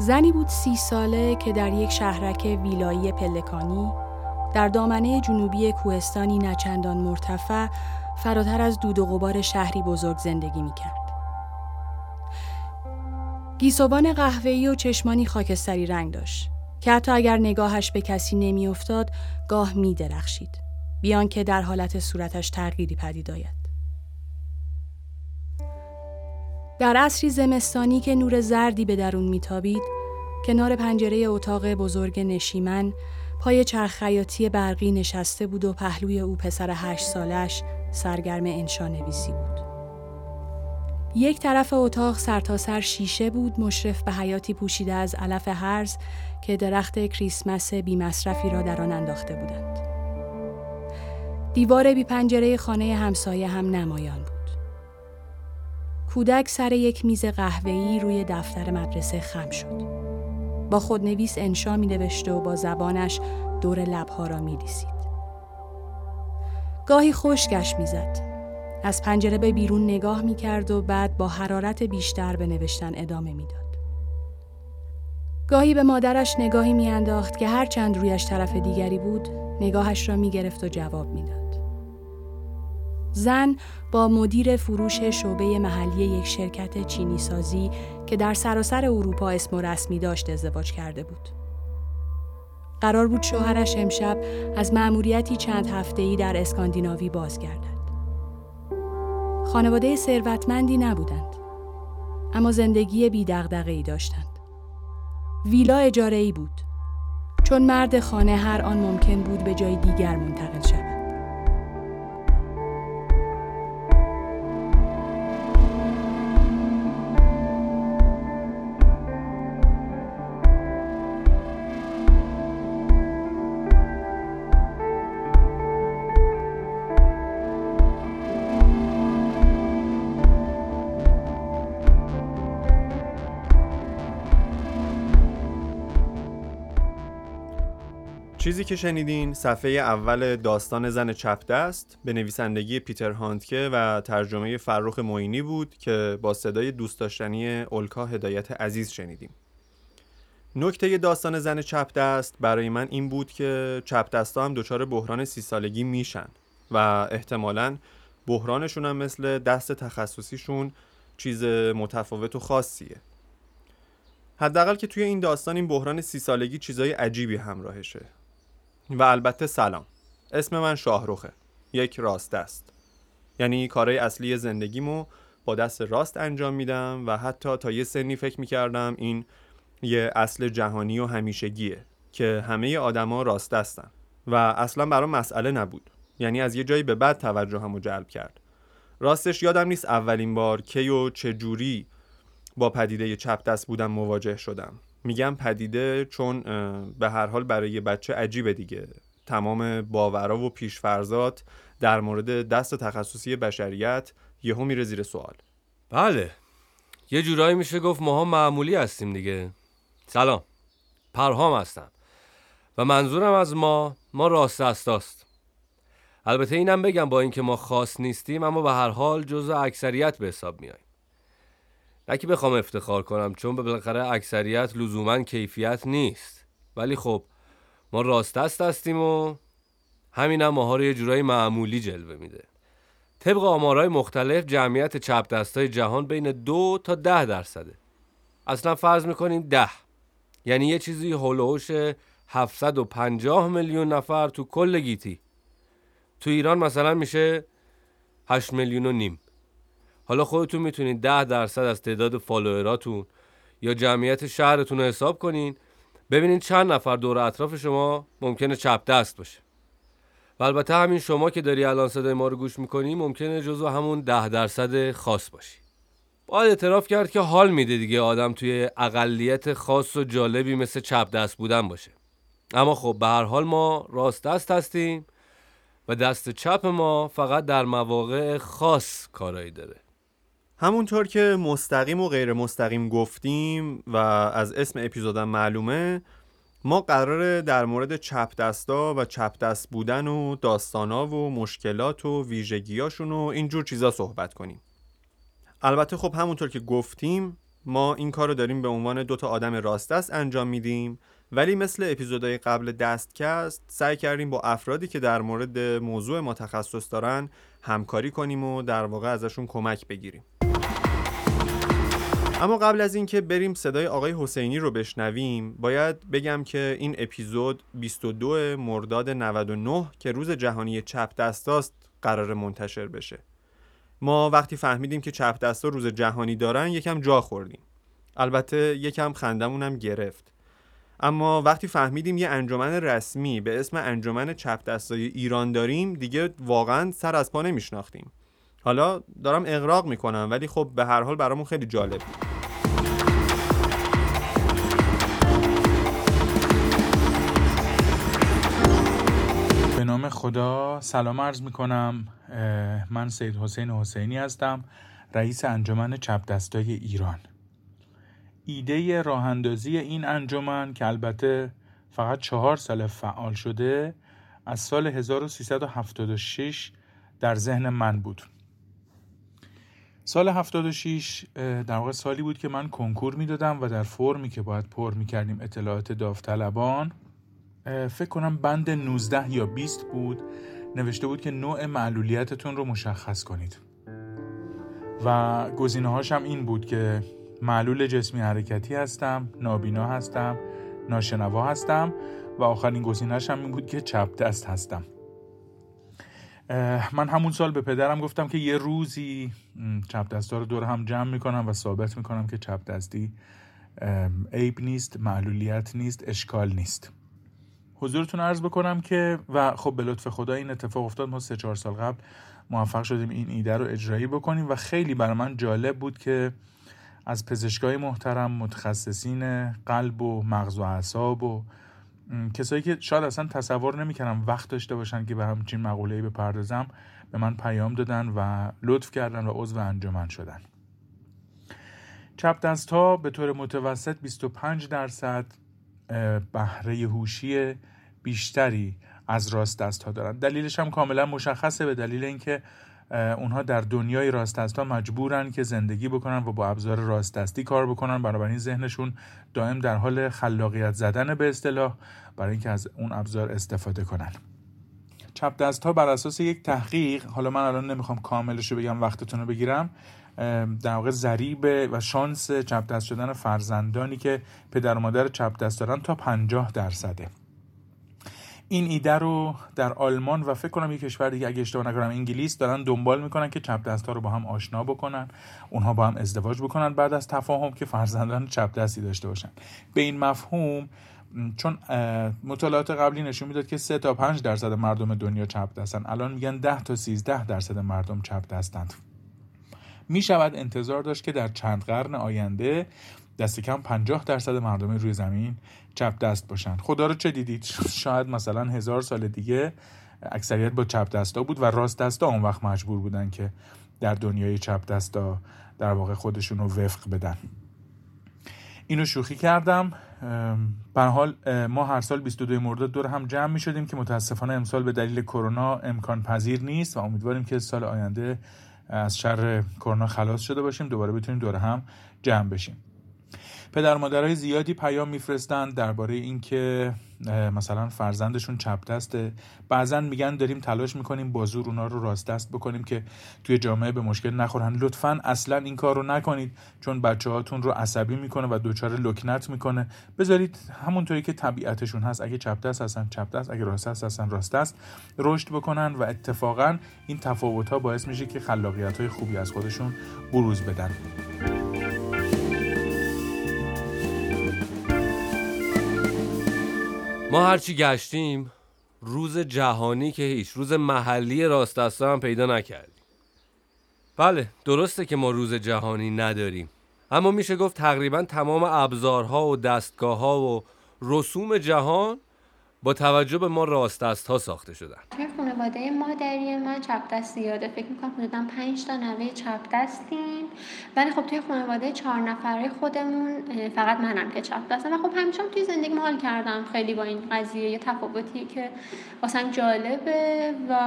زنی بود سی ساله که در یک شهرک ویلایی پلکانی در دامنه جنوبی کوهستانی نچندان مرتفع فراتر از دود و غبار شهری بزرگ زندگی می کرد. گیسوان قهوه‌ای و چشمانی خاکستری رنگ داشت که حتی اگر نگاهش به کسی نمیافتاد گاه می درخشید بیان که در حالت صورتش تغییری پدید آید. در عصری زمستانی که نور زردی به درون میتابید کنار پنجره اتاق بزرگ نشیمن پای چرخ خیاطی برقی نشسته بود و پهلوی او پسر هشت سالش سرگرم انشا نویسی بود. یک طرف اتاق سرتاسر سر شیشه بود مشرف به حیاتی پوشیده از علف هرز که درخت کریسمس بی مصرفی را در آن انداخته بودند. دیوار بی پنجره خانه همسایه هم نمایان بود. کودک سر یک میز قهوه‌ای روی دفتر مدرسه خم شد. با خودنویس انشا می نوشته و با زبانش دور لبها را می دیسید. گاهی خشکش می‌زد. از پنجره به بیرون نگاه می کرد و بعد با حرارت بیشتر به نوشتن ادامه می‌داد. گاهی به مادرش نگاهی میانداخت که هر چند رویش طرف دیگری بود نگاهش را می گرفت و جواب می‌داد. زن با مدیر فروش شعبه محلی یک شرکت چینی سازی که در سراسر اروپا اسم و رسمی داشت ازدواج کرده بود. قرار بود شوهرش امشب از مأموریتی چند هفته‌ای در اسکاندیناوی بازگردد. خانواده ثروتمندی نبودند. اما زندگی بی ای داشتند. ویلا اجاره ای بود. چون مرد خانه هر آن ممکن بود به جای دیگر منتقل شود. چیزی که شنیدین صفحه اول داستان زن چپ دست به نویسندگی پیتر هانتکه و ترجمه فرخ موینی بود که با صدای دوست داشتنی اولکا هدایت عزیز شنیدیم. نکته داستان زن چپ دست برای من این بود که چپ دستا هم دچار بحران سی سالگی میشن و احتمالا بحرانشون هم مثل دست تخصصیشون چیز متفاوت و خاصیه. حداقل که توی این داستان این بحران سی سالگی چیزای عجیبی همراهشه و البته سلام. اسم من شاهروخه یک راست است یعنی کارهای اصلی زندگیمو با دست راست انجام میدم و حتی تا یه سنی فکر می‌کردم این یه اصل جهانی و همیشگیه که همه آدما راست هستن و اصلا برام مسئله نبود. یعنی از یه جایی به بعد توجه همو جلب کرد. راستش یادم نیست اولین بار کی و چه جوری با پدیده چپ دست بودم مواجه شدم. میگم پدیده چون به هر حال برای یه بچه عجیبه دیگه. تمام باورا و پیشفرزات در مورد دست تخصصی بشریت یهو میره زیر سوال. بله. یه جورایی میشه گفت ماها معمولی هستیم دیگه. سلام. پرهام هستم. و منظورم از ما ما راست استاست البته اینم بگم با اینکه ما خاص نیستیم اما به هر حال جزء اکثریت به حساب میاییم نه بخوام افتخار کنم چون به بالاخره اکثریت لزوما کیفیت نیست. ولی خب ما راست دست هستیم و همین هم ماها رو یه جورایی معمولی جلوه میده. طبق آمارهای مختلف جمعیت چپ دستای جهان بین دو تا ده درصده. اصلا فرض می‌کنیم ده. یعنی یه چیزی هلوش 750 میلیون نفر تو کل گیتی. تو ایران مثلا میشه 8 میلیون و نیم. حالا خودتون می‌تونید ده درصد از تعداد فالووراتون یا جمعیت شهرتون رو حساب کنین. ببینید چند نفر دور اطراف شما ممکنه چپ دست باشه. و البته همین شما که داری الان صدای ما رو گوش می‌کنی ممکنه جزو همون ده درصد خاص باشی. باید اعتراف کرد که حال میده دیگه آدم توی اقلیت خاص و جالبی مثل چپ دست بودن باشه. اما خب به هر حال ما راست دست هستیم و دست چپ ما فقط در مواقع خاص کارایی داره. همونطور که مستقیم و غیر مستقیم گفتیم و از اسم اپیزودم معلومه ما قراره در مورد چپ دستا و چپ دست بودن و داستانا و مشکلات و ویژگیاشون و اینجور چیزا صحبت کنیم. البته خب همونطور که گفتیم ما این کار رو داریم به عنوان دوتا آدم راست انجام میدیم ولی مثل اپیزودهای قبل دستکست سعی کردیم با افرادی که در مورد موضوع ما تخصص دارن همکاری کنیم و در واقع ازشون کمک بگیریم. اما قبل از اینکه بریم صدای آقای حسینی رو بشنویم باید بگم که این اپیزود 22 مرداد 99 که روز جهانی چپ دستاست قرار منتشر بشه. ما وقتی فهمیدیم که چپ دستا روز جهانی دارن یکم جا خوردیم. البته یکم خندمون هم گرفت. اما وقتی فهمیدیم یه انجمن رسمی به اسم انجمن چپ دستای ایران داریم دیگه واقعا سر از پا نمیشناختیم. حالا دارم اغراق می‌کنم ولی خب به هر حال برامون خیلی جالب بود. نام خدا. سلام عرض می‌کنم. من سید حسین حسینی هستم رئیس انجمن چپ دستای ایران. ایده راه اندازی این انجمن که البته فقط چهار سال فعال شده از سال 1376 در ذهن من بود. سال 76 در واقع سالی بود که من کنکور می‌دادم و در فرمی که باید پر می‌کردیم اطلاعات داوطلبان فکر کنم بند 19 یا 20 بود. نوشته بود که نوع معلولیتتون رو مشخص کنید. و گزینه هاشم این بود که معلول جسمی حرکتی هستم نابینا هستم ناشنوا هستم و آخرین گزینهش هم این بود که چپ دست هستم. من همون سال به پدرم گفتم که یه روزی چپ دستا رو دور هم جمع می‌کنم و ثابت می‌کنم که چپ دستی عیب نیست معلولیت نیست اشکال نیست. حضورتون عرض بکنم که و خب به لطف خدا این اتفاق افتاد ما سه چهار سال قبل موفق شدیم این ایده رو اجرایی بکنیم و خیلی برای من جالب بود که از پزشکای محترم متخصصین قلب و مغز و اعصاب و کسایی که شاید اصلا تصور نمی‌کردم وقت داشته باشن که به همچین مقوله‌ای بپردازم به من پیام دادن و لطف کردن و عضو انجمن شدن. چپ دست ها به طور متوسط 25 درصد بهره هوشی بیشتری از راست دست ها دارن. دلیلش هم کاملا مشخصه به دلیل اینکه اونها در دنیای راست ها مجبورن که زندگی بکنن و با ابزار راست دستی کار بکنن. بنابراین ذهنشون دائم در حال خلاقیت زدن به اصطلاح برای اینکه از اون ابزار استفاده کنن. چپ دست ها بر اساس یک تحقیق حالا من الان نمی‌خوام کاملش رو بگم وقتتون رو بگیرم. در واقع ضریب و شانس چپ دست شدن فرزندانی که پدر و مادر چپ دست دارن تا 50 درصده. این ایده رو در آلمان و فکر کنم یک کشور دیگه اگه اشتباه نکنم انگلیس دارن دنبال می‌کنن که چپ دست ها رو با هم آشنا بکنن اونها با هم ازدواج بکنن بعد از تفاهم که فرزندان چپ دستی داشته باشن. به این مفهوم چون مطالعات قبلی نشون می‌داد که 3 تا 5 درصد مردم دنیا چپ دستن. الان میگن 10 تا 13 درصد مردم چپ دستند می شود انتظار داشت که در چند قرن آینده دست کم 50 درصد مردم روی زمین چپ دست باشن خدا رو چه دیدید؟ شاید مثلا هزار سال دیگه اکثریت با چپ دستا بود و راست دستا اون وقت مجبور بودن که در دنیای چپ دستا در واقع خودشون رو وفق بدن. اینو شوخی کردم. به حال ما هر سال 22 مرداد دور هم جمع می شدیم که متاسفانه امسال به دلیل کرونا امکان پذیر نیست و امیدواریم که سال آینده از شر کرونا خلاص شده باشیم دوباره بتونیم دور هم جمع بشیم. پدر مادرهای زیادی پیام میفرستند درباره اینکه مثلا فرزندشون چپ دسته. بعضا میگن داریم تلاش می‌کنیم با زور اونا رو راست دست بکنیم که توی جامعه به مشکل نخورن. لطفا اصلا این کار رو نکنید چون بچه هاتون رو عصبی می‌کنه و دچار لکنت می‌کنه. بذارید همونطوری که طبیعتشون هست اگه چپ دست هستن چپ دست اگه راست دست هستن راست دست رشد بکنن و اتفاقا این تفاوت ها باعث میشه که خلاقیت های خوبی از خودشون بروز بدن. ما هرچی گشتیم روز جهانی که هیچ روز محلی راست هم پیدا نکردیم. بله درسته که ما روز جهانی نداریم. اما میشه گفت تقریبا تمام ابزارها و دستگاه ها و رسوم جهان با توجه به ما راست دست ها ساخته شدن. خانواده مادری من چپ دست زیاده. فکر می‌کنم حدودا پنج تا نوه چپ دستیم. ولی خب توی خانواده چهار نفره خودمون فقط منم که چپ دستم. و خب همیشه توی زندگی حال کردم خیلی با این قضیه. یه تفاوتی که واسم جالبه و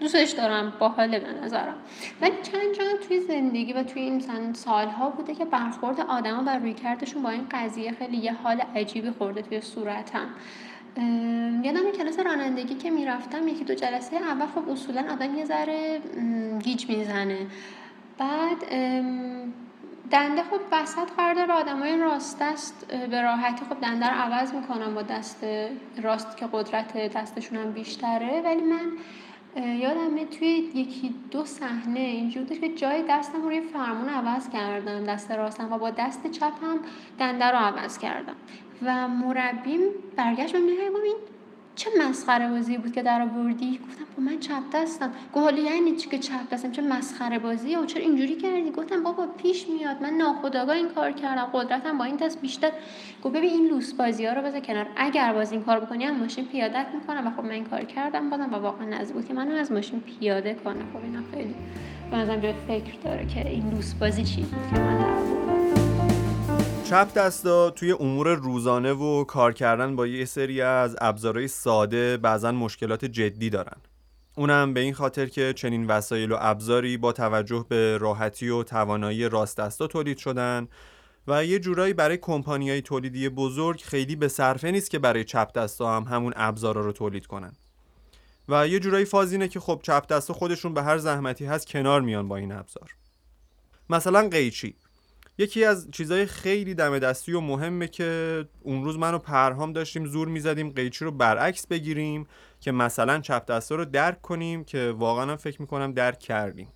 دوستش دارم. باحاله به نظرم. ولی چند جا توی زندگی و توی این مثلا سالها بوده که برخورد آدما و رویکردشون با این قضیه خیلی یه حال عجیبی خورده توی صورتم. یادم کلاس رانندگی که می‌رفتم یکی دو جلسه اول خب اصولا آدم یه ذره گیج می‌زنه. بعد دنده خب وسط قرار داره آدمای راست دست به راحتی خب دنده رو عوض می‌کنم با دست راست که قدرت دستشون هم بیشتره. ولی من یادمه توی یکی دو صحنه اینجور که جای دستم روی فرمون عوض کردم. دست راستم و با دست چپم دنده رو عوض کردم. و مربیم برگشت من این چه مسخره بازی بود که در آوردی. گفتم با من چپ دستم. گفت یعنی چی که چپ دستم؟ چه مسخره بازی و چرا اینجوری کردی؟ گفتم بابا پیش میاد. من ناخداگاه این کار کردم. قدرتم با این دست بیشتر. گفت ببین این لوس بازی ها رو بذار کنار. اگر باز این کار بکنی هم ماشین پیادت می‌کنم. و خب من این کار کردم. بازم و واقعا نزدیک بود که منو از ماشین پیاده کنه. خب اینا خیلی به فکر داره که این لوس بازی چی بود که من چپ دستا توی امور روزانه و کار کردن با یه سری از ابزارهای ساده بعضا مشکلات جدی دارن. اونم به این خاطر که چنین وسایل و ابزاری با توجه به راحتی و توانایی راست دستا تولید شدن و یه جورایی برای کمپانیای تولیدی بزرگ خیلی به صرفه نیست که برای چپ دستا هم همون ابزارا رو تولید کنن. و یه جورایی فازینه که خب چپ دستا خودشون به هر زحمتی هست کنار میان با این ابزار. مثلا قیچی. یکی از چیزهای خیلی دم دستی و مهمه که اون روز من و پرهام داشتیم زور می‌زدیم قیچی رو برعکس بگیریم که مثلا چپ دستا رو درک کنیم که واقعا فکر می‌کنم درک کردیم.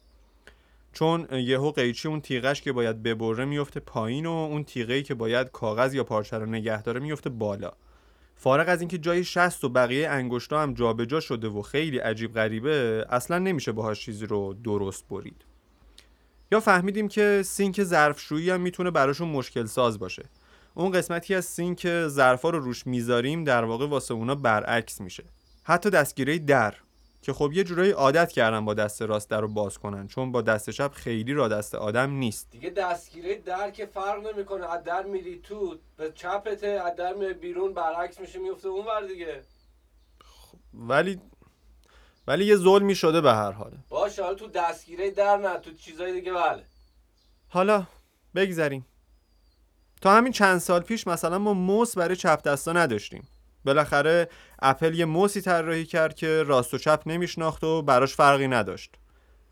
چون یهو قیچی اون تیغش که باید ببره میفته پایین و اون تیغه‌ای که باید کاغذ یا پارچه رو نگه داره میفته بالا. فارغ از اینکه جای شست و بقیه انگشتا هم جابجا شده و خیلی عجیب غریبه اصلا نمیشه باهاش چیزی رو درست برید. یا فهمیدیم که سینک ظرفشویی هم می‌تونه براشون مشکل ساز باشه. اون قسمتی از سینک ظرفا رو روش می‌ذاریم در واقع واسه اونا برعکس میشه. حتی دستگیره در که خب یه جورایی عادت کردن با دست راست در رو باز کنن چون با دست چپ خیلی راه دست آدم نیست. دیگه دستگیره در که فرق نمی‌کنه. از در میری تو به چپته از در میری بیرون برعکس میشه میفته اونور دیگه. خب ولی ولی یه ظلمی شده به هر حال. باشه حالا تو دستگیره در نه تو چیزای دیگه بله. حالا بگذریم. تا همین چند سال پیش مثلا ما موس برای چپ دستا نداشتیم. بالاخره اپل یه موسی طراحی کرد که راست و چپ نمیشناخت و براش فرقی نداشت.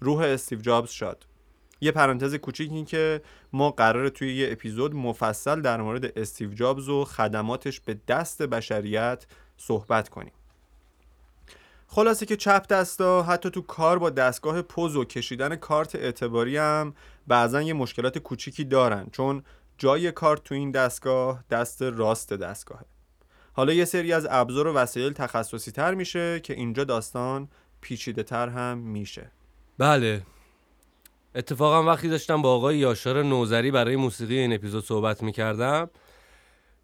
روح استیو جابز شاد. یه پرانتز کوچیک این که ما قراره توی یه اپیزود مفصل در مورد استیو جابز و خدماتش به دست بشریت صحبت کنیم. خلاصه که چپ دستا حتی تو کار با دستگاه پوز و کشیدن کارت اعتباری هم بعضا یه مشکلات کوچیکی دارن چون جای کارت تو این دستگاه دست راست دستگاهه. حالا یه سری از ابزار و وسایل تخصصی تر میشه که اینجا داستان پیچیده تر هم میشه. بله. اتفاقا وقتی داشتم با آقای یاشار نوزری برای موسیقی این اپیزود صحبت می‌کردم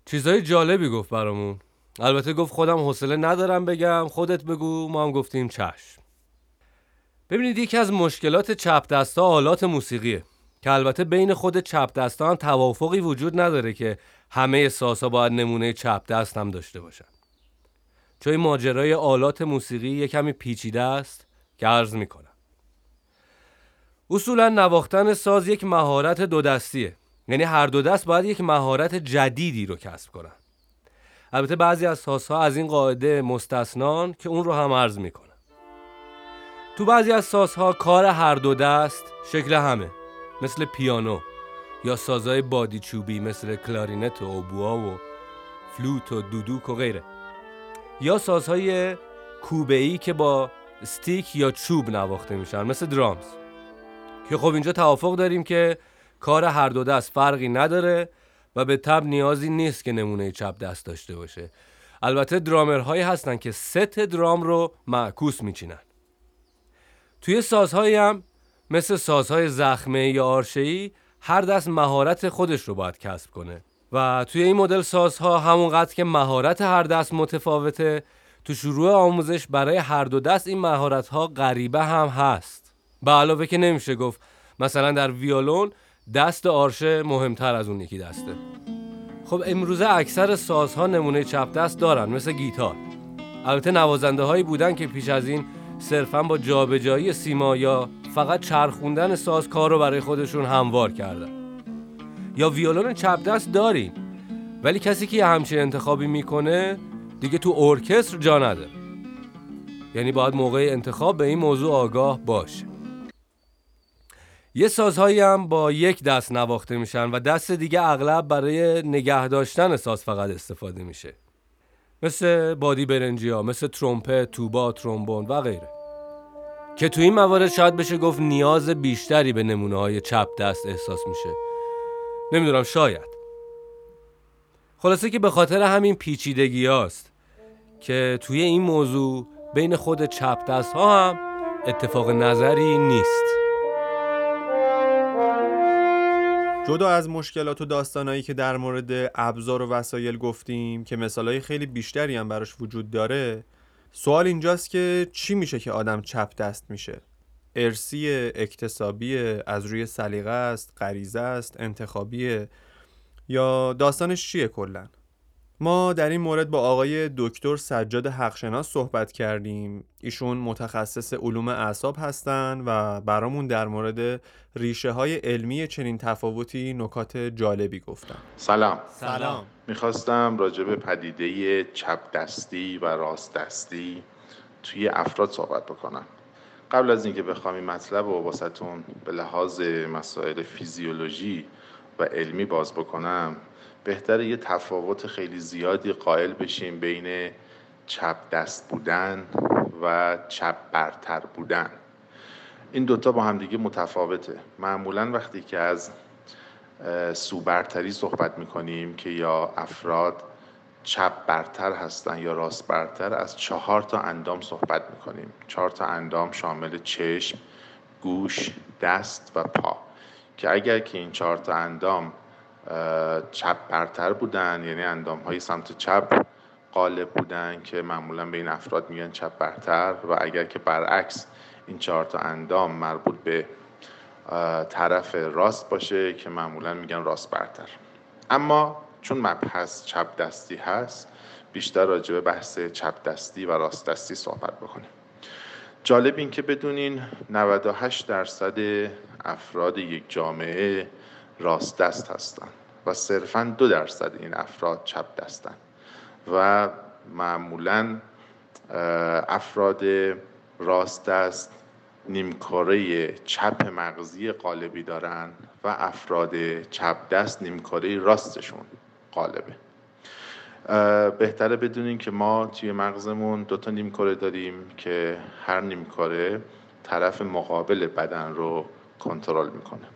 چیزهای جالبی گفت برامون. البته گفت خودم حوصله ندارم بگم. خودت بگو ما هم گفتیم چشم. ببینید یکی از مشکلات چپ دستا آلات موسیقیه که البته بین خود چپ دستا هم توافقی وجود نداره که همه ساسا باید نمونه چپ دست هم داشته باشن. چون ماجرای آلات موسیقی یه کمی پیچیده است که عرض می‌کنم. اصولا نواختن ساز یک مهارت دو دستیه. یعنی هر دو دست باید یک مهارت جدیدی رو کسب کنن. البته بعضی از سازها از این قاعده مستثنان که اون رو هم عرض می‌کنم تو بعضی از سازها کار هر دو دست شکل همه مثل پیانو یا سازهای بادی چوبی مثل کلارینت و اوبوا و فلوت و دودوک و غیره. یا سازهای کوبه ای که با stick یا چوب نواخته میشن مثل drums. که خب اینجا توافق داریم که کار هر دو دست فرقی نداره. و به تب نیازی نیست که نمونه چپ دست داشته باشه. البته درامرهایی هستن که ست درام رو معکوس میچینن. توی سازهایی هم مثل سازهای زخمه یا آرشهی هر دست مهارت خودش رو باید کسب کنه. و توی این مدل سازها همونقدر که مهارت هر دست متفاوته تو شروع آموزش برای هر دو دست این مهارت ها غریبه هم هست. به علاوه که نمیشه گفت مثلا در ویولون دست آرشه مهمتر از اون یکی دسته. خب امروزه اکثر سازها نمونه چپ دست دارن مثل گیتار. البته نوازنده هایی بودن که پیش از این صرفا با جابجایی سیما یا فقط چرخوندن ساز کار رو برای خودشون هموار کردن. یا ویولون چپ دست داریم ولی کسی که همچین انتخابی می‌کنه دیگه تو ارکستر جا نده. یعنی باید موقع انتخاب به این موضوع آگاه باشه. یه سازهایی هم با یک دست نواخته میشن و دست دیگه اغلب برای نگه داشتن ساز فقط استفاده میشه. مثل بادی برنجی ها مثل ترومپت، توبا، ترومبون و غیره. که تو این موارد شاید بشه گفت نیاز بیشتری به نمونه های چپ دست احساس میشه. نمی‌دونم شاید. خلاصه که به خاطر همین پیچیدگی هاست که توی این موضوع بین خود چپ دست ها هم اتفاق نظری نیست. جدا از مشکلات و داستانایی که در مورد ابزار و وسایل گفتیم که مثالهای خیلی بیشتری هم براش وجود داره سوال اینجاست که چی میشه که آدم چپ دست میشه؟ ارسی اکتسابی از روی سلیقه است غریزه است انتخابیه یا داستانش چیه کلا؟ ما در این مورد با آقای دکتر سجاد حقشناس صحبت کردیم. ایشون متخصص علوم اعصاب هستند و برامون در مورد ریشه های علمی چنین تفاوتی نکات جالبی گفتن. سلام. سلام. می‌خواستم راجع به پدیده چپ دستی و راست دستی توی افراد صحبت بکنم. قبل از اینکه بخوام این مطلب رو واسهتون به لحاظ مسائل فیزیولوژی و علمی باز بکنم بهتره یه تفاوت خیلی زیادی قائل بشیم بین چپ دست بودن و چپ برتر بودن. این دوتا با همدیگه متفاوته. معمولا وقتی که از سو برتری صحبت می‌کنیم که یا افراد چپ برتر هستن یا راست برتر از چهار تا اندام صحبت می‌کنیم. چهار تا اندام شامل چشم گوش دست و پا. که اگر که این چهار تا اندام چپ برتر بودن یعنی اندام های سمت چپ قالب بودن که معمولا به این افراد میگن چپ برتر و اگر که برعکس این چهار تا اندام مربوط به طرف راست باشه که معمولا میگن راست برتر. اما چون مبحث چپ دستی هست بیشتر راجع به بحث چپ دستی و راست دستی صحبت بکنیم. جالب این که بدونین 98 درصد افراد یک جامعه راست دست هستند و صرفا دو درصد این افراد چپ دستن و معمولا افراد راست دست نیمکاره چپ مغزی قالبی دارن و افراد چپ دست نیمکاره راستشون قالبه. بهتره بدونین که ما توی مغزمون دو تا نیمکاره داریم که هر نیمکاره طرف مقابل بدن رو کنترل می‌کنه.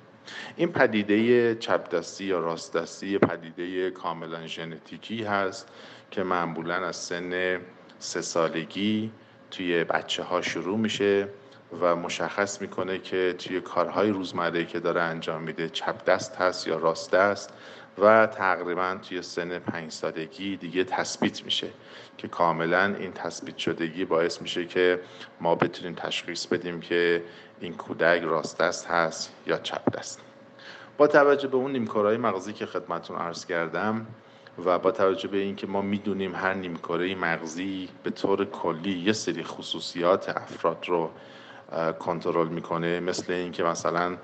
این پدیده چپ دستی یا راست دستی پدیده کاملا ژنتیکی هست که معمولا از سن سه سالگی توی بچه ها شروع میشه و مشخص می‌کنه که توی کارهای روزمره که داره انجام میده چپ دست هست یا راست دست و تقریبا توی سن پنج سالگی دیگه تثبیت میشه که کاملا این تثبیت شدگی باعث میشه که ما بتونیم تشخیص بدیم که این کودک راست دست هست یا چپ دست؟ با توجه به اون نیمکارهای مغزی که خدمتون عرض کردم و با توجه به اینکه ما می‌دونیم هر نیمکاره مغزی به طور کلی یه سری خصوصیات افراد رو کنترل می‌کنه مثل اینکه مثلا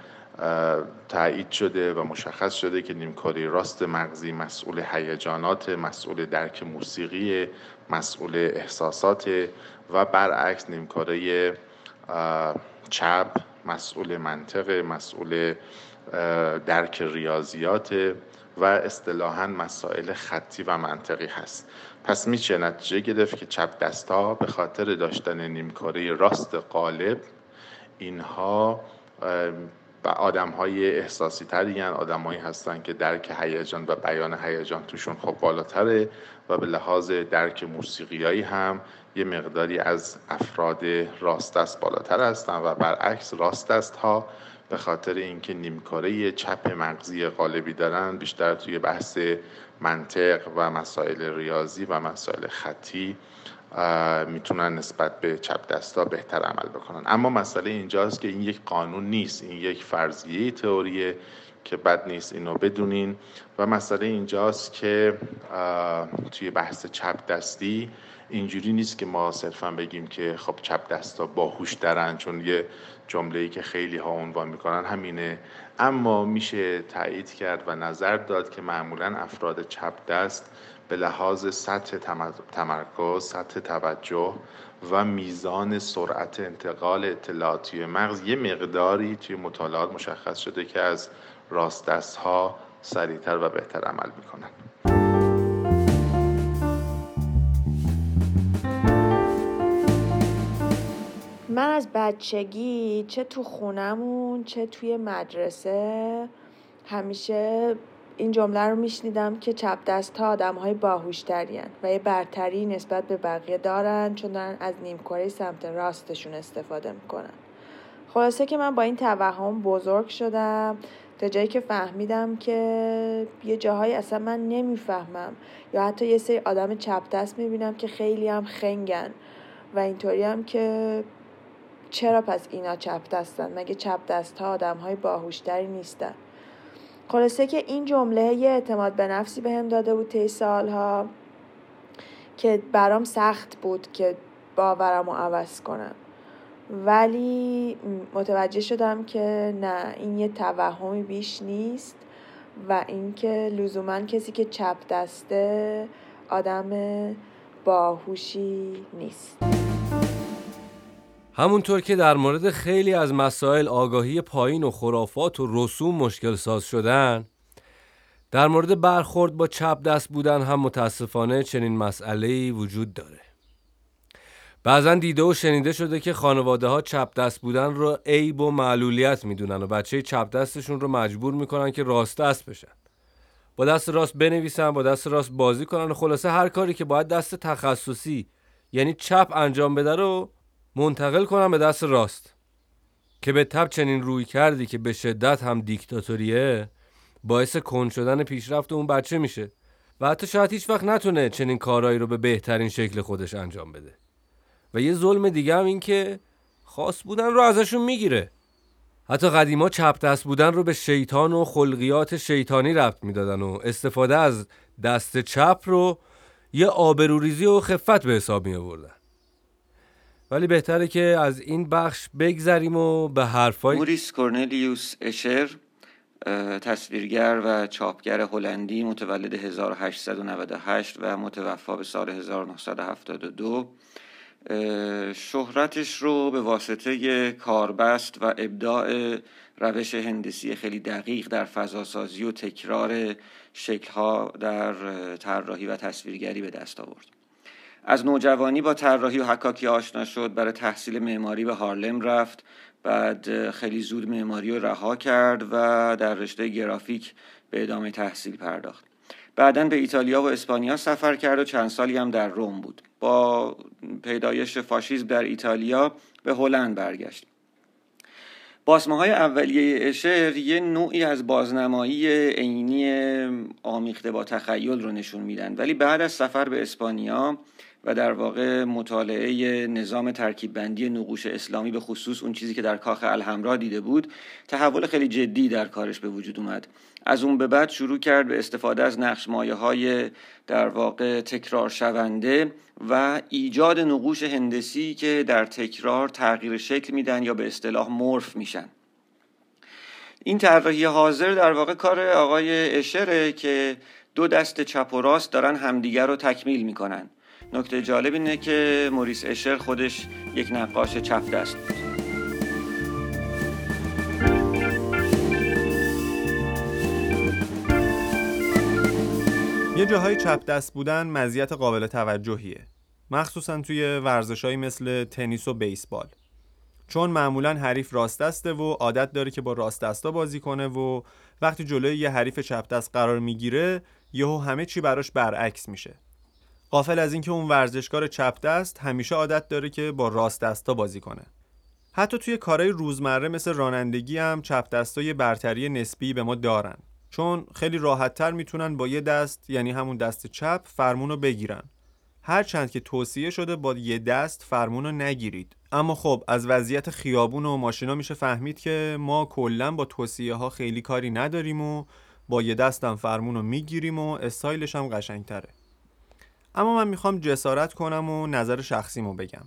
تایید شده و مشخص شده که نیمکاره راست مغزی مسئول هیجانات مسئول درک موسیقی مسئول احساسات و برعکس نیمکاره چپ مسئول منطق مسئول درک ریاضیات و اصطلاحا مسائل خطی و منطقی هست. پس میشه نتیجه گرفت که چپ دست به خاطر داشتن نیمکاره راست قالب اینها و آدم های احساسی تری آدم هایی هستن که درک هیجان و بیان هیجان توشون خب بالاتره و به لحاظ درک موسیقیایی هم یه مقداری از افراد راست دست بالاتر هستن و برعکس راست دست ها به خاطر اینکه نیمکاره چپ مغزی قالبی دارن بیشتر توی بحث منطق و مسائل ریاضی و مسائل خطی می‌تونن نسبت به چپ دستا بهتر عمل بکنن. اما مسئله اینجاست که این یک قانون نیست این یک فرضیه تئوریه که بد نیست اینو بدونین. و مسئله اینجاست که توی بحث چپ دستی اینجوری نیست که ما صرفا بگیم که خب چپ دستا باهوش درن چون یه جمله‌ای که خیلی ها عنوان می‌کنن همینه. اما میشه تایید کرد و نظر داد که معمولا افراد چپ دست به لحاظ سطح تمرکز، سطح توجه و میزان سرعت انتقال اطلاعاتی مغز یه مقداری توی مطالعات مشخص شده که از راست دست ها سریعتر و بهتر عمل می‌کنن. من از بچگی چه تو خونمون چه توی مدرسه همیشه این جمله رو میشنیدم که چپ دست ها آدم های و یه برتری نسبت به بقیه دارن چون دارن از نیمکره سمت راستشون استفاده می‌کنن. خلاصه که من با این توهم بزرگ شدم تا جایی که فهمیدم که یه جاهایی اصلا من نمی‌فهمم یا حتی یه سری آدم چپ دست می‌بینم که خیلی هم خنگن و اینطوری هم که چرا پس اینا چپ دستن؟ مگه چپ دست ها آدم های باهوشتری نیستن؟ خلاصه که این جمله یه اعتماد به نفسی بهم به داده بود طی سالها که برام سخت بود که باورم رو عوض کنم. ولی متوجه شدم که نه این یه توهمی بیش نیست و اینکه لزوما کسی که چپ دسته آدم باهوشی نیست. همونطور که در مورد خیلی از مسائل آگاهی پایین و خرافات و رسوم مشکل ساز شدن در مورد برخورد با چپ دست بودن هم متاسفانه چنین مسئله وجود داره. بعضا دیده و شنیده شده که خانواده ها چپ دست بودن رو عیب و معلولیت می‌دونن و بچه چپ دستشون رو مجبور می‌کنن که راست دست بشن. با دست راست بنویسن با دست راست بازی کنن و خلاصه هر کاری که باید دست تخصصی یعنی چپ انجام بده رو منتقل کنن به دست راست. که به تب چنین روی کردی که به شدت هم دیکتاتوریه باعث کن شدن پیشرفت اون بچه میشه. و حتی شاید هیچ وقت نتونه چنین کارهایی رو به بهترین شکل خودش انجام بده. و یه ظلم دیگه هم این که خاص بودن رو ازشون می‌گیره. حتی قدیما چپ دست بودن رو به شیطان و خلقیات شیطانی ربط می‌دادن و استفاده از دست چپ رو یه آبروریزی و خفت به حساب می آوردن ولی بهتره که از این بخش بگذریم و به حرفای موریس کورنلیوس اشر تصویرگر و چاپگر هلندی متولد 1898 و متوفا به سال 1972 شهرتش رو به واسطه کاربست و ابداع روش هندسی خیلی دقیق در فضاسازی و تکرار شکلها در طراحی و تصویرگری به دست آورد. از نوجوانی با طراحی و حکاکی آشنا شد برای تحصیل معماری به هارلم رفت. بعد خیلی زود معماری رو رها کرد و در رشته گرافیک به ادامه تحصیل پرداخت. بعدا به ایتالیا و اسپانیا سفر کرد و چند سالی هم در روم بود. با پیدایش فاشیسم در ایتالیا به هلند برگشت. باسمه های اولیه اشر یه نوعی از بازنمایی عینی آمیخته با تخیل رو نشون میدن. ولی بعد از سفر به اسپانیا و در واقع مطالعه نظام ترکیب بندی نقوش اسلامی به خصوص اون چیزی که در کاخ الحمرا دیده بود تحول خیلی جدی در کارش به وجود اومد. از اون به بعد شروع کرد به استفاده از نقش مایه های در واقع تکرار شونده و ایجاد نقوش هندسی که در تکرار تغییر شکل میدن یا به اصطلاح مورف میشن. این طراحی حاضر در واقع کار آقای اشره که دو دست چپ و راست دارن همدیگر رو تکمیل می‌کنن. نکته جالب اینه که موریس اشر خودش یک نقاش چپ دست بود یه جاهای چپ دست بودن مزیت قابل توجهیه. مخصوصا توی ورزشهایی مثل تنیس و بیسبال. چون معمولا حریف راست دسته و عادت داره که با راست دستا بازی کنه و وقتی جلوی یه حریف چپ دست قرار می‌گیره یهو همه چی براش برعکس میشه. قافل از اینکه اون ورزشکار چپ دست همیشه عادت داره که با راست دستا بازی کنه. حتی توی کارهای روزمره مثل رانندگی هم چپ دستا برتری نسبی به ما دارن. چون خیلی راحتتر می‌تونن با یه دست یعنی همون دست چپ فرمون رو بگیرن. هرچند که توصیه شده با یه دست فرمون رو نگیرید. اما خب از وضعیت خیابون و ماشینا میشه فهمید که ما کلا با توصیه ها خیلی کاری نداریم و با یه دستم فرمون رو می‌گیریم و استایلش هم قشنگتره. اما من می‌خوام جسارت کنم و نظر شخصیمو بگم.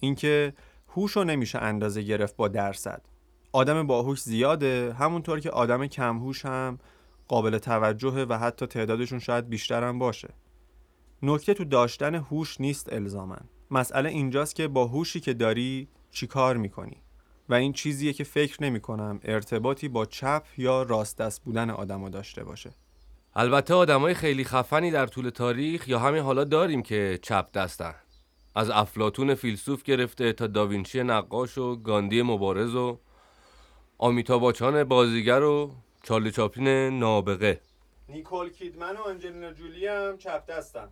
اینکه هوش رو نمیشه اندازه گرفت با درصد. آدم باهوش زیاده همونطور که آدم کمهوش هم قابل توجهه و حتی تعدادشون شاید بیشتر هم باشه. نکته تو داشتن هوش نیست الزامن مسئله اینجاست که با هوشی که داری چی کار می‌کنی؟ و این چیزیه که فکر نمی کنم ارتباطی با چپ یا راست دست بودن آدم داشته باشه. البته آدمای خیلی خفنی در طول تاریخ یا همین حالا داریم که چپ دستن. از افلاتون فیلسوف گرفته تا داوینچی نقاش و گاندی مبارز و آمیتاباچان بازیگر و چارلی چاپلین نابغه. نیکول کیدمن و آنجلینا جولی هم چپ دستن.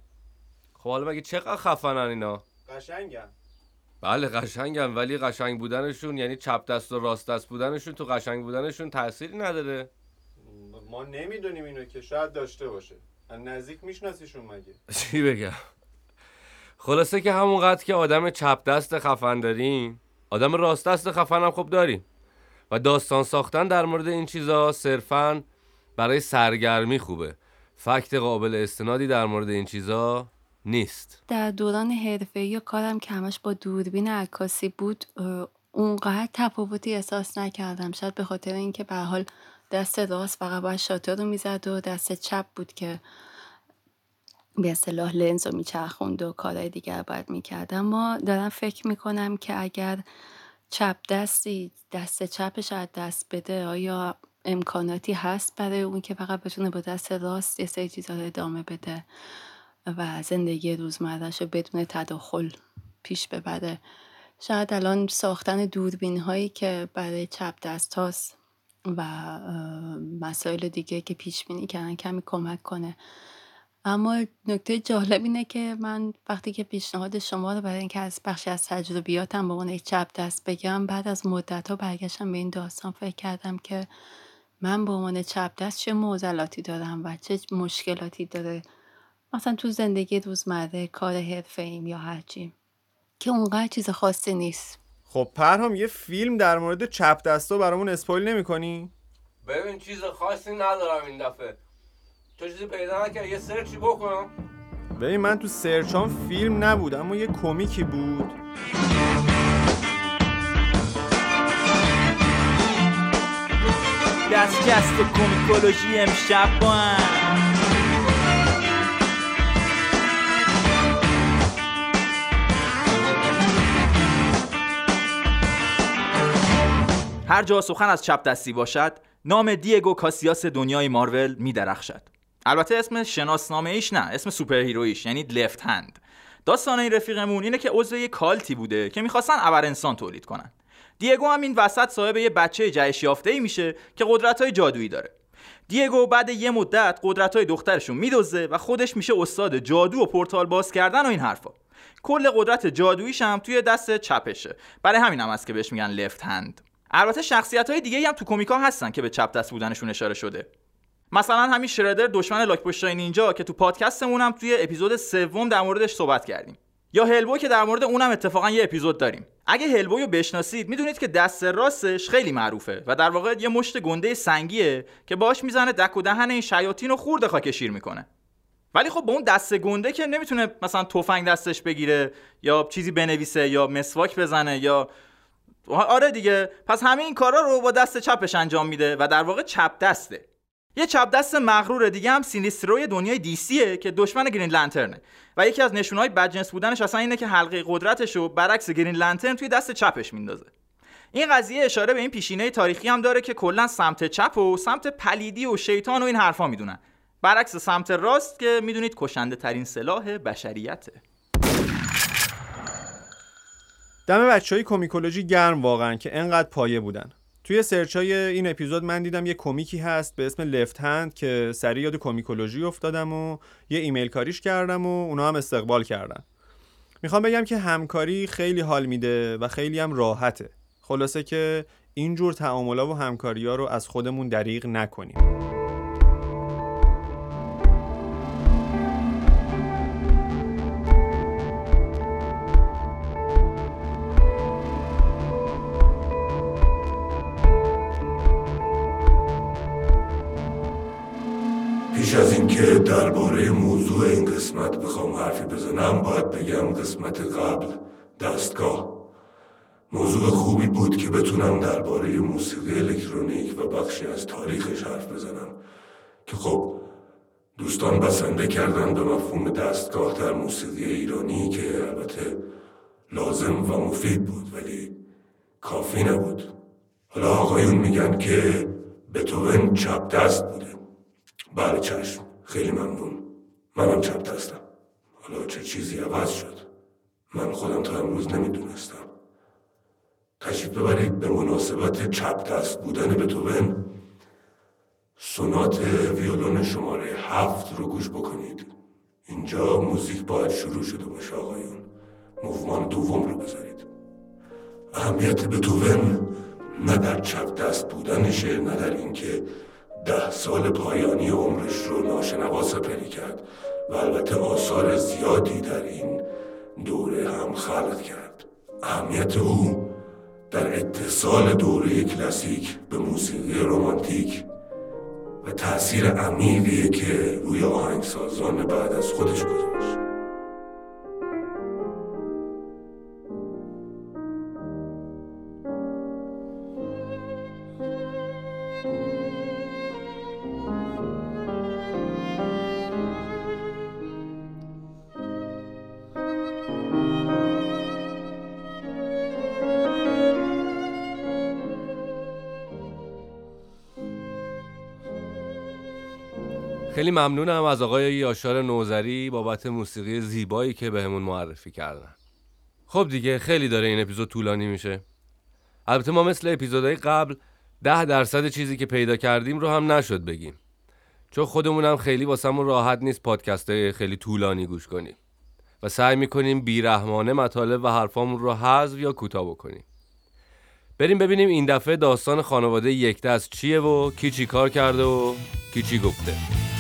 خب حالا مگه چقدر خفنن اینا؟ قشنگن. بله قشنگن ولی قشنگ بودنشون یعنی چپ دست و راست دست بودنشون تو قشنگ بودنشون تأثیری نداره. ما نمی‌دونیم اینو که شاید داشته باشه. از نزدیک میشناسیشون مگه؟ چی بگم؟ خلاصه که همونقدر که آدم چپ دست خفن داریم آدم راست دست خفن هم خب داریم. و داستان ساختن در مورد این چیزا صرفا برای سرگرمی خوبه. فکت قابل استنادی در مورد این چیزا نیست. در دوران حرفه‌ای کارم که همش با دوربین عکاسی بود اونقدر تفاوتی احساس نکردم. شاید به خاطر اینکه به حال دست راست فقط باید شاتر رو می‌زد و دست چپ بود که به اصطلاح لنز رو میچرخوند و کارهای دیگر باید می‌کرد. اما دارم فکر می‌کنم که اگر چپ دستی دست چپش از دست بده آیا امکاناتی هست برای اون که فقط بتونه با دست راست یه سری چیزا رو ادامه بده و زندگی روزمرهش رو بدون تداخل پیش ببره؟ شاید الان ساختن دوربین هایی که برای چپ دست هاست و مسائل دیگه که پیش بینی کردن کمی کمک کنه. اما نکته جالب اینه که من وقتی که پیشنهاد شما رو برای اینکه از بخشی از تجربیاتم به عنوان چپ دست بگم بعد از مدت ها برگشتم به این داستان فکر کردم که من به عنوان چپ دست چه معضلاتی دارم و چه مشکلاتی داره. مثلا تو زندگی روزمره کار حرفه ایم یا هرچی که اونقدر چیز خاصی نیست. خب پرهام یه فیلم در مورد چپ دستا برامون اسپویل نمی‌کنی؟ ببین چیز خاصی ندارم این دفعه. تو چیزی پیدا نکرد یه سرچی بکنم ببین من تو سرچام فیلم نبود اما یه کمیکی بود. دستکست و کومیکولوژی امشب با هم. هر جا سخن از چپ دستی باشد نام دیگو کاسیاس دنیای مارول می درخشد البته اسم شناسنامه ایش نه اسم superhero یش یعنی Left Hand داستان این رفیقمون اینه که عضو یه cult ی بوده که می‌خواستن ابر انسان تولید کنن. دیگو هم این وسط صاحب یه بچه جهش یافته ای میشه که قدرت های جادویی داره. دیگو بعد یه مدت قدرت های دخترشو میدزده و خودش میشه استاد جادو و پورتال باز کردن و این حرفا. کل قدرت جادوییش هم توی دست چپشه. برای همین هم است که بهش میگن لفت هند البته شخصیت های دیگه هم تو کمیکا هستن که به چپ دست بودنشون اشاره شده. مثلا همین شردر دشمن لاک پشتای نینجا که تو پادکستمون هم توی اپیزود سوم در موردش صحبت کردیم. یا هلبوی که در مورد اونم اتفاقا یه اپیزود داریم. اگه هلبوی رو بشناسید می‌دونید که دست راستش خیلی معروفه و در واقع یه مشت گنده سنگیه که باش می‌زنه دک و دهن این شیاطین رو خورده خاکشیر می‌کنه. ولی خب با اون دست گنده که نمی‌تونه مثلا تفنگ دستش بگیره یا چیزی بنویسه یا مسواک بزنه یا آره دیگه. پس همه این کارا رو با دست چپش انجام میده و در واقع چپ دسته. یه چپ دست مغرور دیگه هم سینیستروی دنیای دیسیه که دشمن گرین لنترنه و یکی از نشونهای بدجنس بودنش اصلا اینه که حلقه قدرتش رو برعکس گرین لنترن توی دست چپش میندازه. این قضیه اشاره به این پیشینه تاریخی هم داره که کلا سمت چپ و سمت پلیدی و شیطان و این حرفا می‌دونن. برعکس سمت راست که می‌دونید کشنده ترین سلاح بشریته. دم بچه های کومیکولوژی گرم واقعا که انقدر پایه بودن. توی سرچ های این اپیزود من دیدم یه کمیکی هست به اسم لفت هند که سریع یاد کومیکولوژی افتادم و یه ایمیل کاریش کردم و اونا هم استقبال کردن. می‌خوام بگم که همکاری خیلی حال میده و خیلی هم راحته. خلاصه که اینجور تعاملا و همکاری ها رو از خودمون دریغ نکنیم. پیش از اینکه درباره موضوع این قسمت بخوام حرفی بزنم باید بگم قسمت قبل دستگاه. موضوع خوبی بود که بتونم درباره موسیقی الکترونیک و بخشی از تاریخش حرف بزنم. که خب دوستان بسنده کردن به مفهوم دستگاه در موسیقی ایرانی که البته لازم و مفید بود ولی کافی نبود. حالا آقایون میگن که بتوون چپ دست بوده. بله چشم. خیلی ممنون. منم چپ دستم. حالا چه چیزی عوض شد؟ من خودم تا امروز نمی‌دونستم. تشریف ببرید به مناسبت چپ دست بودن بتوون. سونات ویولون شماره هفت رو گوش بکنید. اینجا موزیک باید شروع شده باشه آقایون. موومان دوم رو بذارید. اهمیت بتوون نه در چپ دست بودنشه نه در اینکه ده سال پایانی عمرش رو ناشنوا سپری کرد و البته آثار زیادی در این دوره هم خلق کرد. اهمیت او در اتصال دوره کلاسیک به موسیقی رومانتیک و تأثیر عمیقی که روی آهنگسازان بعد از خودش گذاشت. خیلی ممنونم از آقای یاشار نوزری بابت موسیقی زیبایی که بهمون معرفی کردن. خب دیگه خیلی داره این اپیزود طولانی میشه. البته ما مثل اپیزودهای قبل ده درصد چیزی که پیدا کردیم رو هم نشد بگیم. چون خودمونم خیلی واسمون راحت نیست پادکست خیلی طولانی گوش کنیم. و سعی می‌کنیم بیرحمانه مطالب و حرفامون رو حذف یا کوتاه بکنیم. بریم ببینیم این دفعه داستان خانواده یک دست چیه و کی چی کار کرده و کی چی گفته.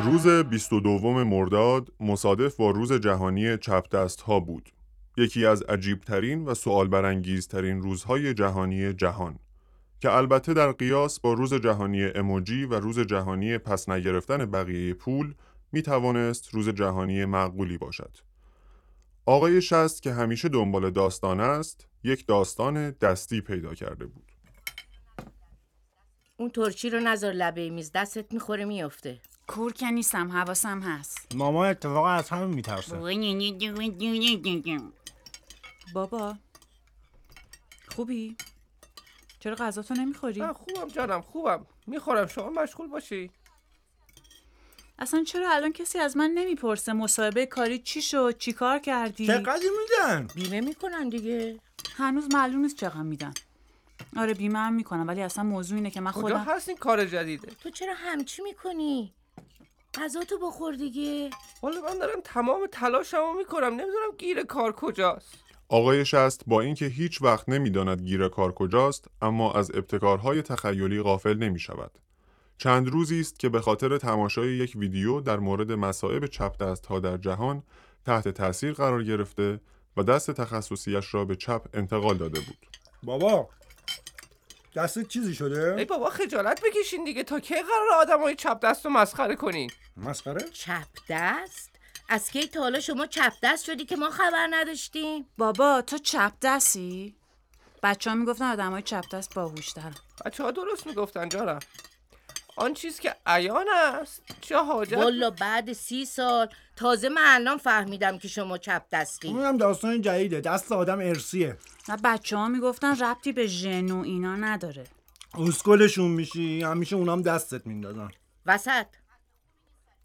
روز 22 مرداد مصادف با روز جهانی چپ دست ها بود. یکی از عجیبترین و سوال برانگیزترین روزهای جهانی جهان که البته در قیاس با روز جهانی اموجی و روز جهانی پس نگرفتن بقیه پول می توانست روز جهانی معقولی باشد. آقای شست که همیشه دنبال داستان است، یک داستان دستی پیدا کرده بود. اون ترچی رو نذار لبه میز دستت می‌خوره میافته کور که نیستم حواسم هست ماما اتفاقا از همه میترسه بابا خوبی؟ چرا غذا تو نمی‌خوری؟ خوبم جانم خوبم می‌خورم شما مشغول باشی اصلا چرا الان کسی از من نمی‌پرسه مصاحبه کاری چی شد چی کار کردی؟ چقدر میدن؟ بیمه می‌کنن دیگه هنوز معلوم نیست چقدر میدن آره بیمه هم می‌کنم ولی اصلا موضوع اینه که من کجا خودم هست این کار جدیده تو چرا همچی می‌کنی؟ غذا تو بخور دیگه حالا من دارم تمام تلاشمو می‌کنم نمی‌دونم گیر کار کجاست آقای شست با اینکه هیچ وقت نمی‌داند گیر کار کجاست اما از ابتکارهای تخیلی غافل نمی شود. چند روزی است که به خاطر تماشای یک ویدیو در مورد مصائب چپ دست ها در جهان تحت تاثیر قرار گرفته و دست تخصصیش را به چپ انتقال داده بود. بابا دستت چیزی شده؟ ای بابا خجالت بکشین دیگه تا کی قرار آدمای چپ دست رو مسخره کنین مسخره؟ چپ دست؟ از کی تا حالا شما چپ دست شدی که ما خبر نداشتیم؟ بابا تو چپ دستی؟ بچه ها می‌گفتن آدم های چپ دست باهوشتر بچه ها درست می‌گفتن جارم آن چیز که عیان است. چه حاجت؟ والا بعد سی سال تازه من الان فهمیدم که شما چپ دستی. اونم داستان جدیده. دست آدم ارسیه و بچه ها می‌گفتن ربطی به ژن و اینا نداره. اسکلشون میشی. همیشه اونام دستت میندازن. وسط.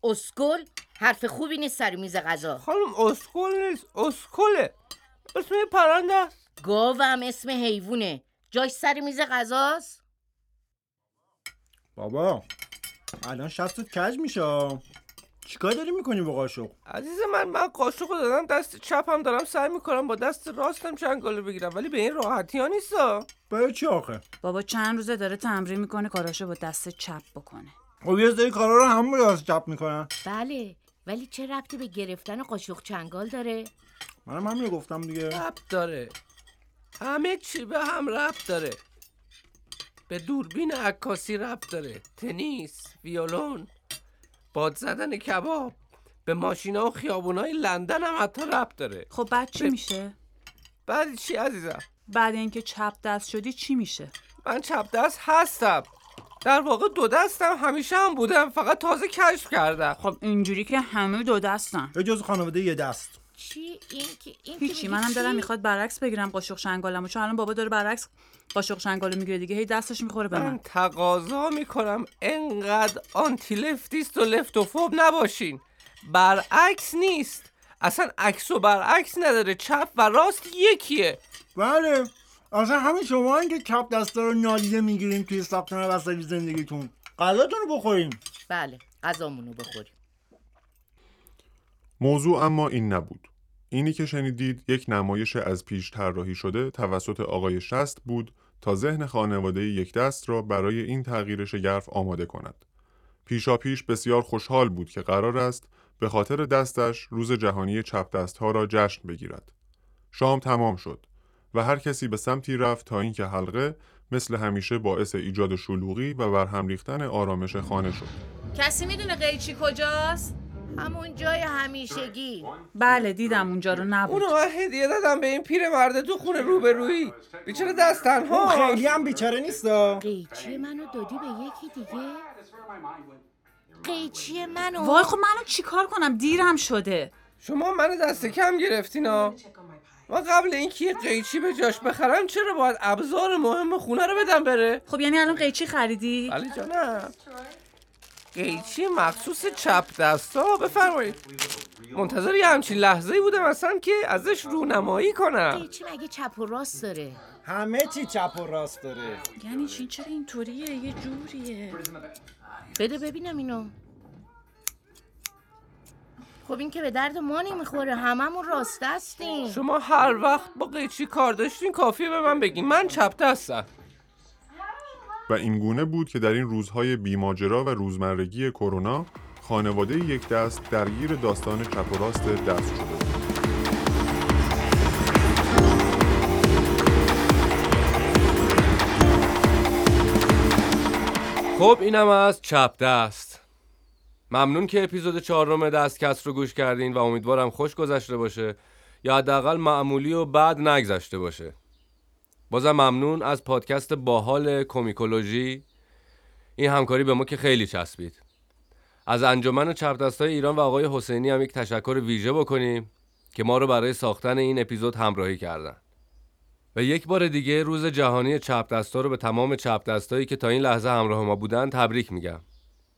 اسکل حرف خوبی نیست سر میز غذا. خانم اسکل نیست. اسکله. اسم یه پرنده است. گاوم اسم حیوونه. جاش سر میز غذاست؟ بابا. الان شستت کج میشه. چیکار داری می‌کنی با قاشق؟ عزیز من من قاشق رو دادم دست چپم دارم سعی می‌کنم با دست راستم چنگاله بگیرم ولی به این راحتی ها نیستا. برای چی آخه؟ بابا چند روزه داره تمرین می‌کنه کاراشو با دست چپ بکنه. خب یه سری کارا رو همون راست چپ می‌کنن. بله ولی چه ربطی به گرفتن قاشق چنگال داره؟ منم همین گفتم دیگه. ربط داره. همه چی به هم ربط داره. به دوربین عکاسی ربط داره. تنیس ویولون. باد زدن کباب. به ماشینا و خیابونای لندن هم حتی ربط داره. خب بعد چی به- میشه؟ بعد چی عزیزم؟ بعد اینکه چپ دست شدی چی میشه؟ من چپ دست هستم. در واقع دو دستم همیشه هم بودم. فقط تازه کشف کردم. خب اینجوری که همه دو دستن. به جز خانواده یه دست. چی؟ این که این که هیچی منم دلم چی؟ می‌خواد برعکس بگیرم قاشق شنگالمو چون الان بابا داره برعکس قاشق شنگالو می‌گیره دیگه. هی دستش می‌خوره به من من. تقاضا می‌کنم انقدر آنتی لفتیست و لفتوفوب نباشین. برعکس نیست. اصلا عکس و برعکس نداره. چپ و راست یکیه. بله. اصلا همین شما این که چپ دستا رو نادیده می‌گیریم توی ساختن وسایل زندگیتون. غذاتون رو بخوریم بله. غذامونو بخوریم. موضوع اما این نبود. اینی که شنیدید یک نمایش از پیش طراحی شده توسط آقای شست بود تا ذهن خانواده یک دست را برای این تغییر شگرف آماده کند. پیشا پیش بسیار خوشحال بود که قرار است به خاطر دستش روز جهانی چپ دست ها را جشن بگیرد. شام تمام شد و هر کسی به سمتی رفت تا اینکه حلقه مثل همیشه باعث ایجاد شلوغی و برهم ریختن آرامش خانه شد. کسی می‌دونه قیچی کجاست؟ همون جای همیشگی. بله دیدم اونجا رو نبود. اونو من هدیه دادم به این پیرمرده تو خونه روبرویی. بیچاره دست تنها. خیلی هم بیچاره نیستا. قیچی منو دادی به یکی دیگه؟ قیچی منو. وای خب منو چیکار کنم؟ دیرم شده. شما منو دست کم گرفتین ها من قبل اینکه یه قیچی به جاش بخرم چرا باید ابزار مهم خونه رو بدم بره؟ خب یعنی الان قیچی خریدی؟ علی جانم. قیچی مخصوص چپ دستا بفرمایید. منتظر یه همچین لحظه ای بودم اصلا که ازش رونمایی کنم. قیچی مگه چپ و راست داره؟ همه چی چپ و راست داره. یعنی چی؟ چرا اینطوریه؟ یه جوریه. بده ببینم اینو. خب این که به درد ما نمی‌خوره. هممون راست دستیم شما هر وقت با قیچی کار داشتین کافیه به من بگین. من چپ دستم. و این گونه بود که در این روزهای بیماجرا و روزمرگی کرونا خانواده یک دست درگیر داستان چپ و راست دست شده بود. خب اینم از چپ دست ممنون که اپیزود چهارم دستکست رو گوش کردین و امیدوارم خوش گذشته باشه یا حداقل معمولی و بد نگذشته باشه بازم ممنون از پادکست باحال کومیکولوژی این همکاری به ما که خیلی چسبید از انجمن چپ دستای ایران و آقای حسینی هم یک تشکر ویژه بکنیم که ما رو برای ساختن این اپیزود همراهی کردن و یک بار دیگه روز جهانی چپ دستا رو به تمام چپ دستایی که تا این لحظه همراه ما بودن تبریک میگم.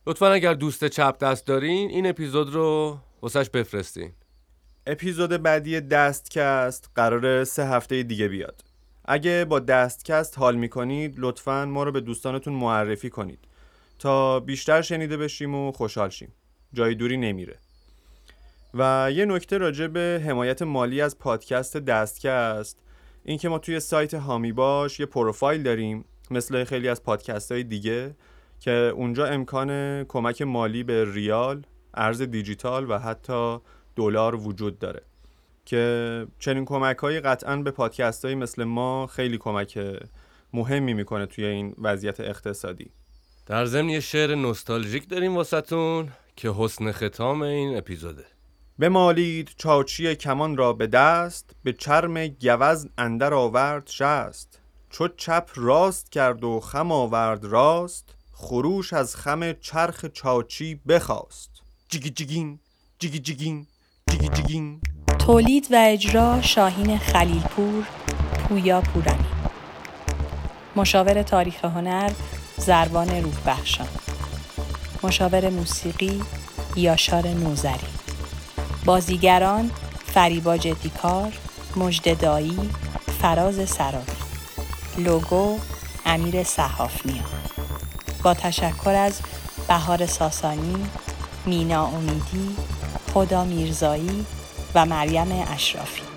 لطفا اگر دوست چپ دست دارین این اپیزود رو واسش بفرستین. اپیزود بعدی دستکست قرار سه هفته دیگه بیاد اگه با دستکست حال می‌کنید لطفا ما رو به دوستانتون معرفی کنید. تا بیشتر شنیده بشیم و خوشحال شیم. جای دوری نمیره. و یه نکته راجع به حمایت مالی از پادکست دستکست این که ما توی سایت هامی باش یه پروفایل داریم مثل خیلی از پادکست های دیگه که اونجا امکان کمک مالی به ریال، ارز دیجیتال و حتی دلار وجود داره. که چنین کمک های قطعا به پادکست های مثل ما خیلی کمک مهمی می‌کنه توی این وضعیت اقتصادی. در ضمن یه شعر نوستالژیک داریم واسهتون که حسن ختام این اپیزوده. بمالید چاچی کمان را به دست به چرم گوز اندر آورد شست. چو چپ راست کرد و خم آورد راست خروش از خم چرخ چاچی بخواست جیگی جیگین جیگی جیگین جیگی جیگین تولید و اجرا شاهین خلیلپور پویا پورانی. مشاور تاریخ هنر زربان روح بخشان مشاور موسیقی یاشار نوزری. بازیگران فریبا جدیکار مجد دایی فراز سرابی. لوگو امیر صحافنیا با تشکر از بهار ساسانی مینا امیدی، خدا میرزایی و مریم اشرافی.